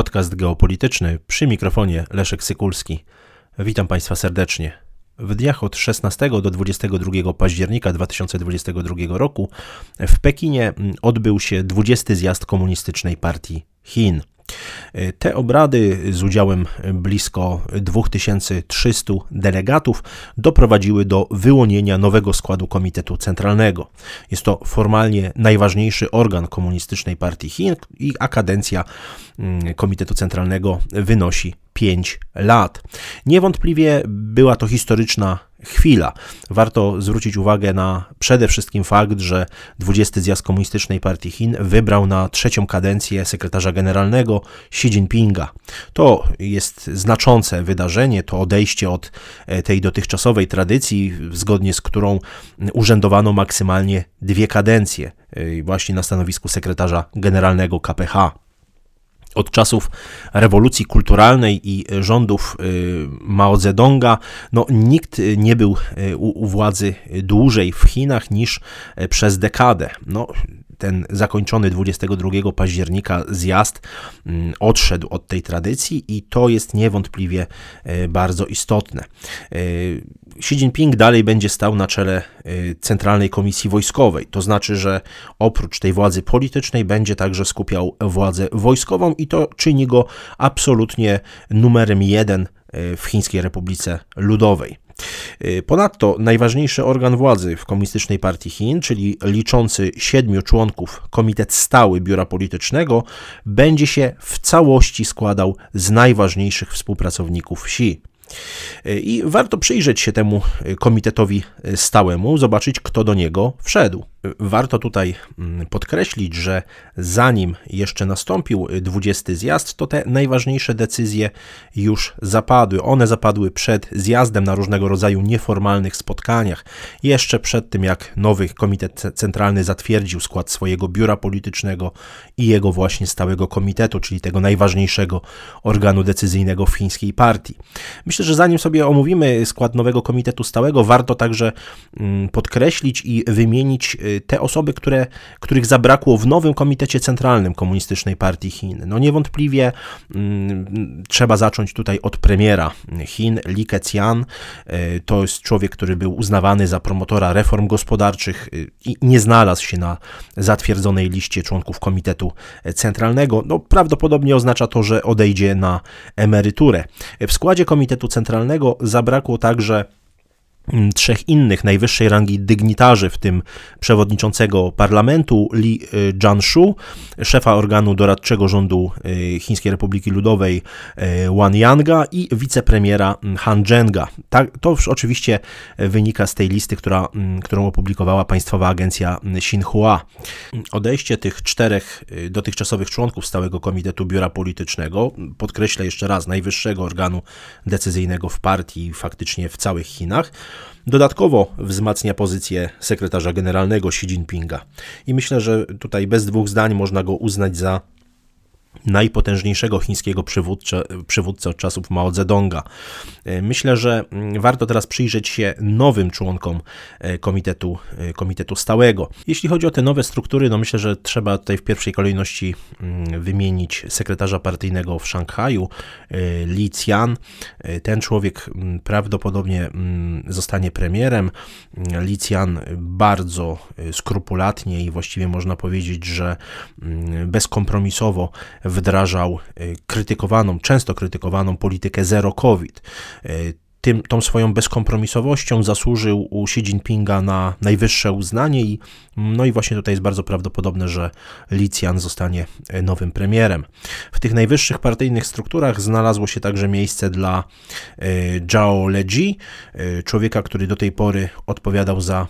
Podcast geopolityczny przy mikrofonie Leszek Sykulski. Witam Państwa serdecznie. W dniach od 16 do 22 października 2022 roku w Pekinie odbył się 20 zjazd Komunistycznej Partii Chin. Te obrady z udziałem blisko 2300 delegatów doprowadziły do wyłonienia nowego składu Komitetu Centralnego. Jest to formalnie najważniejszy organ Komunistycznej Partii Chin a kadencja mm, Komitetu Centralnego wynosi 5 lat. Niewątpliwie była to historyczna chwila. Warto zwrócić uwagę na przede wszystkim fakt, że 20 zjazd Komunistycznej Partii Chin wybrał na trzecią kadencję sekretarza generalnego Xi Jinpinga. To jest znaczące wydarzenie, to odejście od e, tej dotychczasowej tradycji, zgodnie z którą urzędowano maksymalnie dwie kadencje, e, właśnie na stanowisku sekretarza generalnego KPH. Od czasów rewolucji kulturalnej i rządów y, Mao Zedonga, no, nikt nie był y, u, władzy dłużej w Chinach niż y, przez dekadę. No, ten zakończony 22 października zjazd mm, odszedł od tej tradycji i to jest niewątpliwie e, bardzo istotne. E, Xi Jinping dalej będzie stał na czele e, Centralnej Komisji Wojskowej, to znaczy, że oprócz tej władzy politycznej będzie także skupiał władzę wojskową i to czyni go absolutnie numerem jeden w Chińskiej Republice Ludowej. Y, ponadto najważniejszy organ władzy w Komunistycznej Partii Chin, czyli liczący siedmiu członków Komitet Stały Biura Politycznego, będzie się w całości składał z najważniejszych współpracowników Xi. Y, I warto przyjrzeć się temu komitetowi stałemu, zobaczyć, kto do niego wszedł. Warto tutaj mm, podkreślić, że zanim jeszcze nastąpił 20 zjazd, to te najważniejsze decyzje już zapadły. One zapadły przed zjazdem na różnego rodzaju nieformalnych spotkaniach, jeszcze przed tym jak nowy Komitet Centralny zatwierdził skład swojego biura politycznego i jego właśnie stałego komitetu, czyli tego najważniejszego organu decyzyjnego w chińskiej partii. Myślę, że zanim sobie omówimy skład nowego komitetu stałego, warto także mm, podkreślić i wymienić y, te osoby, które, których zabrakło w nowym Komitecie Centralnym Komunistycznej Partii Chin. No niewątpliwie mm, trzeba zacząć tutaj od premiera Chin, Li Keqiang. E, to jest człowiek, który był uznawany za promotora reform gospodarczych e, i nie znalazł się na zatwierdzonej liście członków Komitetu Centralnego. No, prawdopodobnie oznacza to, że odejdzie na emeryturę. W składzie Komitetu Centralnego zabrakło także trzech innych najwyższej rangi dygnitarzy, w tym przewodniczącego parlamentu Li y, Jianshu, szefa organu doradczego rządu y, Chińskiej Republiki Ludowej y, Wan Yanga i wicepremiera Han Zhenga. Tak, to oczywiście wynika z tej listy, która, mm, którą opublikowała Państwowa Agencja Xinhua. Odejście tych czterech dotychczasowych członków Stałego Komitetu Biura Politycznego, podkreślę jeszcze raz, najwyższego organu decyzyjnego w partii, faktycznie w całych Chinach, Dodatkowo wzmacnia pozycję sekretarza generalnego Xi Jinpinga. I myślę, że tutaj bez dwóch zdań można go uznać za najpotężniejszego chińskiego przywódcę, przywódcę od czasów Mao Zedonga. E, myślę, że mm, warto teraz przyjrzeć się nowym członkom e, komitetu, e, komitetu stałego. Jeśli chodzi o te nowe struktury, no myślę, że trzeba tutaj w pierwszej kolejności mm, wymienić sekretarza partyjnego w Szanghaju, Li Qian. Ten człowiek mm, prawdopodobnie zostanie premierem. Li Qian bardzo skrupulatnie i właściwie można powiedzieć, że bezkompromisowo wdrażał y, krytykowaną, często krytykowaną politykę zero COVID. Y, tym, tą swoją bezkompromisowością zasłużył u Xi Jinpinga na najwyższe uznanie i no i właśnie tutaj jest bardzo prawdopodobne, że Li Qian zostanie y, nowym premierem. W tych najwyższych partyjnych strukturach znalazło się także miejsce dla Zhao Leji, człowieka, który do tej pory odpowiadał za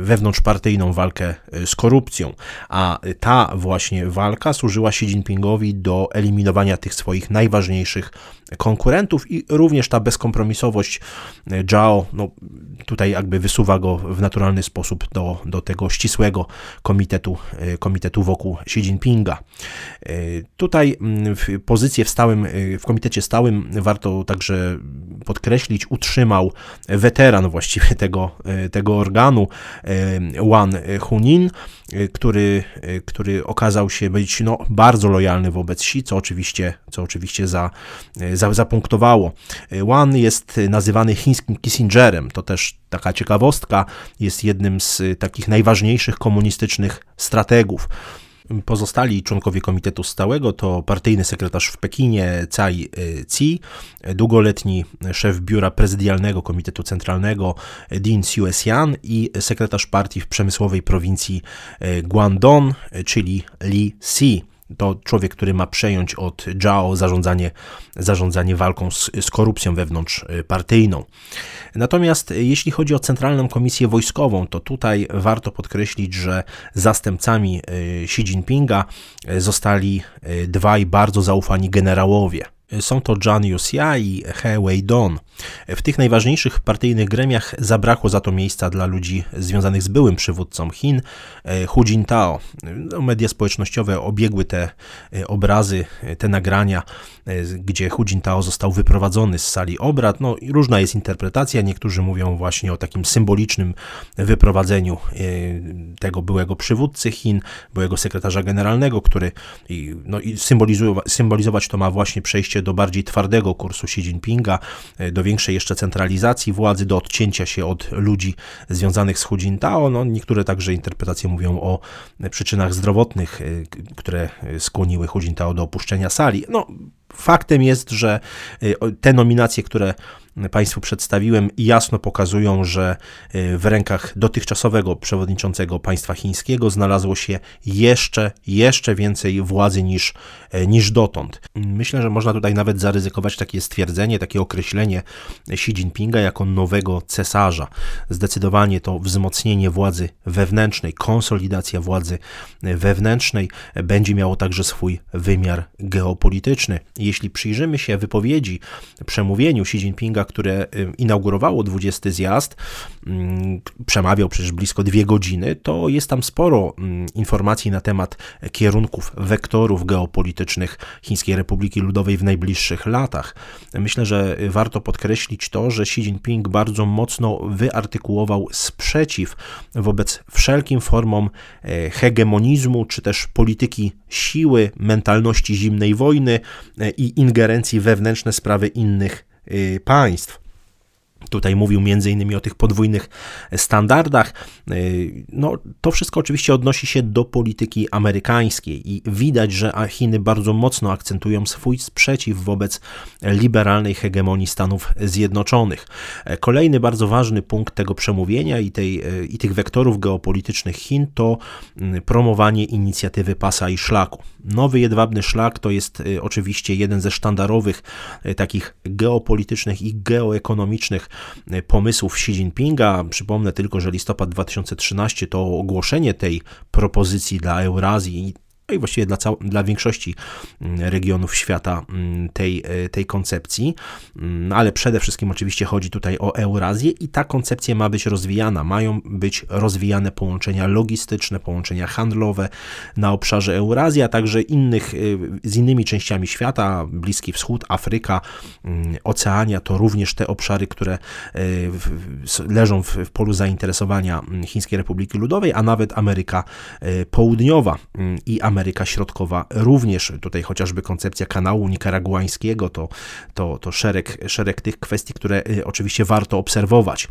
wewnątrzpartyjną walkę y, z korupcją, a ta właśnie walka służyła Xi Jinpingowi do eliminowania tych swoich najważniejszych konkurentów i również ta bezkompromisowość Zhao no, tutaj jakby wysuwa go w naturalny sposób do, do tego ścisłego komitetu, komitetu wokół Xi Jinpinga. Tutaj mm, pozycję w stałym, w komitecie stałym warto także podkreślić, utrzymał weteran właściwie tego, tego organu, Wan Hunin, który, który okazał się być no, bardzo lojalny wobec Xi, co oczywiście, co oczywiście za, zapunktowało. Wan jest nazywany chińskim Kissingerem, to też taka ciekawostka, jest jednym z takich najważniejszych komunistycznych strategów. Pozostali członkowie Komitetu Stałego to partyjny sekretarz w Pekinie Cai Ci, długoletni szef biura prezydialnego Komitetu Centralnego Dean Xiuesian i sekretarz partii w przemysłowej prowincji Guangdong, czyli Li Si to człowiek, który ma przejąć od Zhao zarządzanie, zarządzanie walką z, z korupcją wewnątrzpartyjną. Natomiast jeśli chodzi o Centralną Komisję Wojskową, to tutaj warto podkreślić, że zastępcami e, Xi Jinpinga e, zostali dwaj bardzo zaufani generałowie. Są to Zhang Yuxia i He Weidong. W tych najważniejszych partyjnych gremiach zabrakło za to miejsca dla ludzi związanych z byłym przywódcą Chin, e, Hu Jintao. No, media społecznościowe obiegły te e, obrazy, e, te nagrania, gdzie Hu Jintao został wyprowadzony z sali obrad. No, różna jest interpretacja. Niektórzy mówią właśnie o takim symbolicznym wyprowadzeniu tego byłego przywódcy Chin, byłego sekretarza generalnego, który no, symbolizować to ma właśnie przejście do bardziej twardego kursu Xi Jinpinga, do większej jeszcze centralizacji władzy, do odcięcia się od ludzi związanych z Hu Jintao. No, niektóre także interpretacje mówią o przyczynach zdrowotnych, y, które skłoniły Hu Jintao do opuszczenia sali. No, faktem jest, że te nominacje, które Państwu przedstawiłem, jasno pokazują, że y, w rękach dotychczasowego przewodniczącego państwa chińskiego znalazło się jeszcze, jeszcze więcej władzy niż, y, niż dotąd. Myślę, że można tutaj nawet zaryzykować takie stwierdzenie, takie określenie Xi Jinpinga jako nowego cesarza. Zdecydowanie to wzmocnienie władzy wewnętrznej, konsolidacja władzy wewnętrznej będzie miało także swój wymiar geopolityczny. Jeśli przyjrzymy się wypowiedzi, przemówieniu Xi Jinpinga które inaugurowało 20 zjazd, mm, przemawiał przecież blisko dwie godziny, to jest tam sporo mm, informacji na temat kierunków, wektorów geopolitycznych Chińskiej Republiki Ludowej w najbliższych latach. Myślę, że warto podkreślić to, że Xi Jinping bardzo mocno wyartykułował sprzeciw wobec wszelkim formom e, hegemonizmu czy też polityki siły, mentalności zimnej wojny e, i ingerencji wewnętrzne sprawy innych Y, państw. Tutaj mówił innymi o tych podwójnych standardach. Y, no, to wszystko oczywiście odnosi się do polityki amerykańskiej i widać, że Chiny bardzo mocno akcentują swój sprzeciw wobec liberalnej hegemonii Stanów Zjednoczonych. Kolejny bardzo ważny punkt tego przemówienia i, tej, i tych wektorów geopolitycznych Chin to mm, promowanie inicjatywy pasa i szlaku. Nowy jedwabny szlak to jest oczywiście jeden ze sztandarowych takich geopolitycznych i geoekonomicznych pomysłów Xi Jinpinga. Przypomnę tylko, że listopad 2013 to ogłoszenie tej propozycji dla Eurazji i właściwie dla, cał- dla większości mm, regionów świata mm, tej, e, tej koncepcji, mm, ale przede wszystkim oczywiście chodzi tutaj o Eurazję i ta koncepcja ma być rozwijana. Mają być rozwijane połączenia logistyczne, połączenia handlowe na obszarze Eurazji, a także innych, e, z innymi częściami świata, Bliski Wschód, Afryka, Oceania, to również te obszary, które e, leżą w polu zainteresowania Chińskiej Republiki Ludowej, a nawet Ameryka Południowa i Ameryka Ameryka Środkowa również, tutaj chociażby koncepcja kanału nikaraguańskiego, to, to, to szereg, szereg tych kwestii, które y, oczywiście warto obserwować.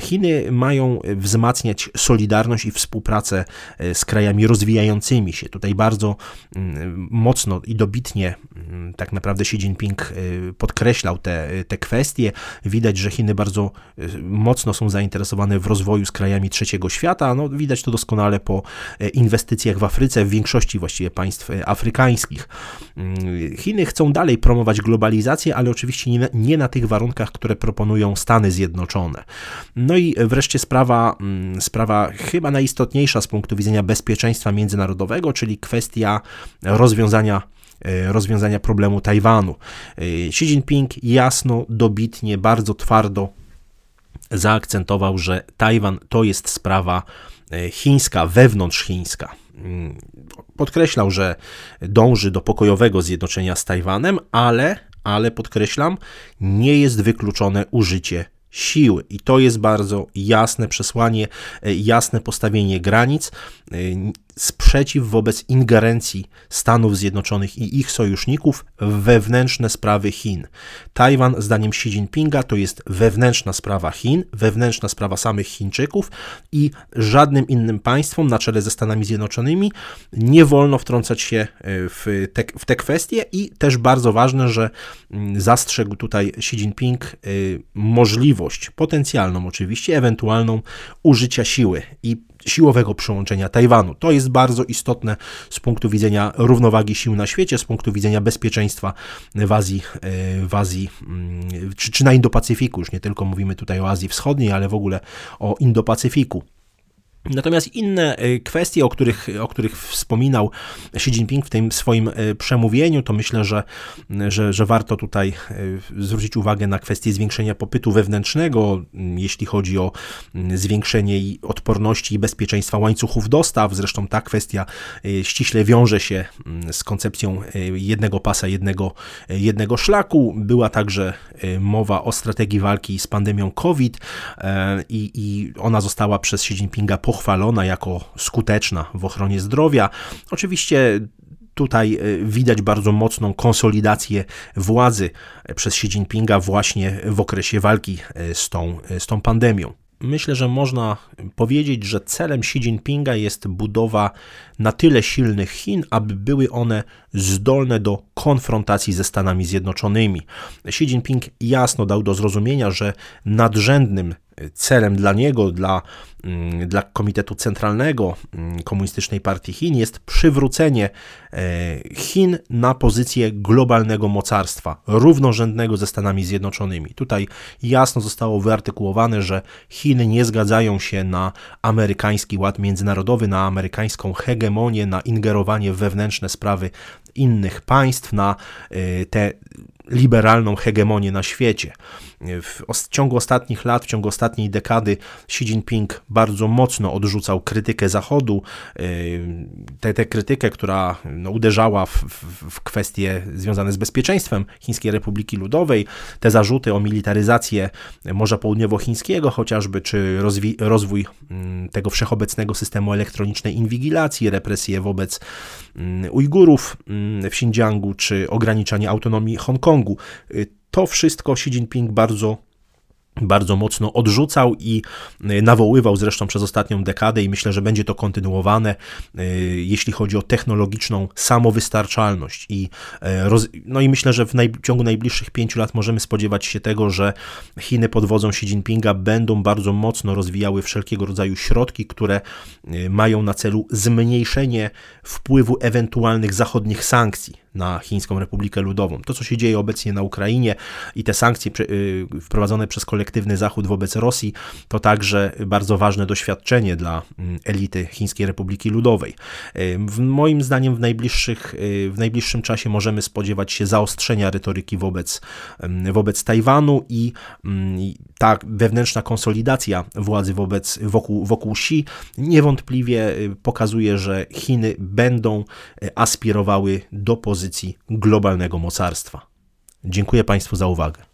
Chiny mają wzmacniać solidarność i współpracę y, z krajami rozwijającymi się. Tutaj bardzo mm, mocno i dobitnie mm, tak naprawdę Xi Jinping y, podkreślał te, te kwestie. Widać, że Chiny bardzo mocno są zainteresowane w rozwoju z krajami trzeciego świata. No, widać to doskonale po inwestycjach w Afryce, w większości właściwie państw e, afrykańskich. Mm, Chiny chcą dalej promować globalizację, ale oczywiście nie na, nie na tych warunkach, które proponują Stany Zjednoczone. No i wreszcie sprawa, mm, sprawa chyba najistotniejsza z punktu widzenia bezpieczeństwa międzynarodowego, czyli kwestia rozwiązania e, rozwiązania problemu Tajwanu. E, Xi Jinping jasno, dobitnie, bardzo twardo zaakcentował, że Tajwan to jest sprawa chińska, wewnątrzchińska. Mm, podkreślał, że dąży do pokojowego zjednoczenia z Tajwanem, ale, ale podkreślam, nie jest wykluczone użycie siły. I to jest bardzo jasne przesłanie, jasne postawienie granic sprzeciw wobec ingerencji Stanów Zjednoczonych i ich sojuszników w wewnętrzne sprawy Chin. Tajwan, zdaniem Xi Jinpinga, to jest wewnętrzna sprawa Chin, wewnętrzna sprawa samych Chińczyków i żadnym innym państwom na czele ze Stanami Zjednoczonymi nie wolno wtrącać się e, w te, w te kwestie i też bardzo ważne, że mm, zastrzegł tutaj Xi Jinping e, możliwość, potencjalną oczywiście, ewentualną użycia siły i siłowego przyłączenia Tajwanu. To jest bardzo istotne z punktu widzenia równowagi sił na świecie, z punktu widzenia bezpieczeństwa w Azji, e, w Azji mm, czy, czy na Indo-Pacyfiku. Już nie tylko mówimy tutaj o Azji Wschodniej, ale w ogóle o Indo-Pacyfiku. Natomiast inne e, kwestie, o których, o których wspominał Xi Jinping w tym swoim e, przemówieniu, to myślę, że, że, że warto tutaj e, zwrócić uwagę na kwestię zwiększenia popytu wewnętrznego, jeśli chodzi o zwiększenie odporności i bezpieczeństwa łańcuchów dostaw. Zresztą ta kwestia ściśle wiąże się z koncepcją jednego pasa, jednego, jednego szlaku. Była także mowa o strategii walki z pandemią COVID i, i ona została przez Xi Jinpinga po pochwalona jako skuteczna w ochronie zdrowia. Oczywiście tutaj e, widać bardzo mocną konsolidację władzy e, przez Xi Jinpinga właśnie w okresie walki e, z tą, z tą pandemią. Myślę, że można powiedzieć, że celem Xi Jinpinga jest budowa na tyle silnych Chin, aby były one zdolne do konfrontacji ze Stanami Zjednoczonymi. Xi Jinping jasno dał do zrozumienia, że nadrzędnym celem dla niego, dla, mm, dla Komitetu Centralnego mm, Komunistycznej Partii Chin jest przywrócenie e, Chin na pozycję globalnego mocarstwa, równorzędnego ze Stanami Zjednoczonymi. Tutaj jasno zostało wyartykułowane, że Chiny nie zgadzają się na amerykański ład międzynarodowy, na amerykańską hegemonię, na ingerowanie w wewnętrzne sprawy innych państw, na e, tę liberalną hegemonię na świecie. W ciągu ostatnich lat, w ciągu ostatniej dekady Xi Jinping bardzo mocno odrzucał krytykę Zachodu, tę, tę krytykę, która no, uderzała w, w, w kwestie związane z bezpieczeństwem Chińskiej Republiki Ludowej, te zarzuty o militaryzację Morza Południowochińskiego chociażby, czy rozwi- rozwój mm, tego wszechobecnego systemu elektronicznej inwigilacji, represje wobec mm, Ujgurów mm, w Xinjiangu, czy ograniczanie autonomii Hongkongu. To wszystko Xi Jinping bardzo bardzo mocno odrzucał i y, nawoływał zresztą przez ostatnią dekadę i myślę, że będzie to kontynuowane, y, jeśli chodzi o technologiczną samowystarczalność. I, y, no i myślę, że w naj, ciągu najbliższych pięciu lat możemy spodziewać się tego, że Chiny pod wodzą Xi Jinpinga będą bardzo mocno rozwijały wszelkiego rodzaju środki, które mają na celu zmniejszenie wpływu ewentualnych zachodnich sankcji na Chińską Republikę Ludową. To, co się dzieje obecnie na Ukrainie i te sankcje wprowadzone przez kolektywny Zachód wobec Rosji to także bardzo ważne doświadczenie dla mm, elity Chińskiej Republiki Ludowej. Moim zdaniem w, najbliższych, y, w najbliższym czasie możemy spodziewać się zaostrzenia retoryki wobec, wobec Tajwanu i mm, ta wewnętrzna konsolidacja władzy wobec, wokół, wokół Xi niewątpliwie y, pokazuje, że Chiny będą y, aspirowały do pozycji globalnego mocarstwa. Dziękuję Państwu za uwagę.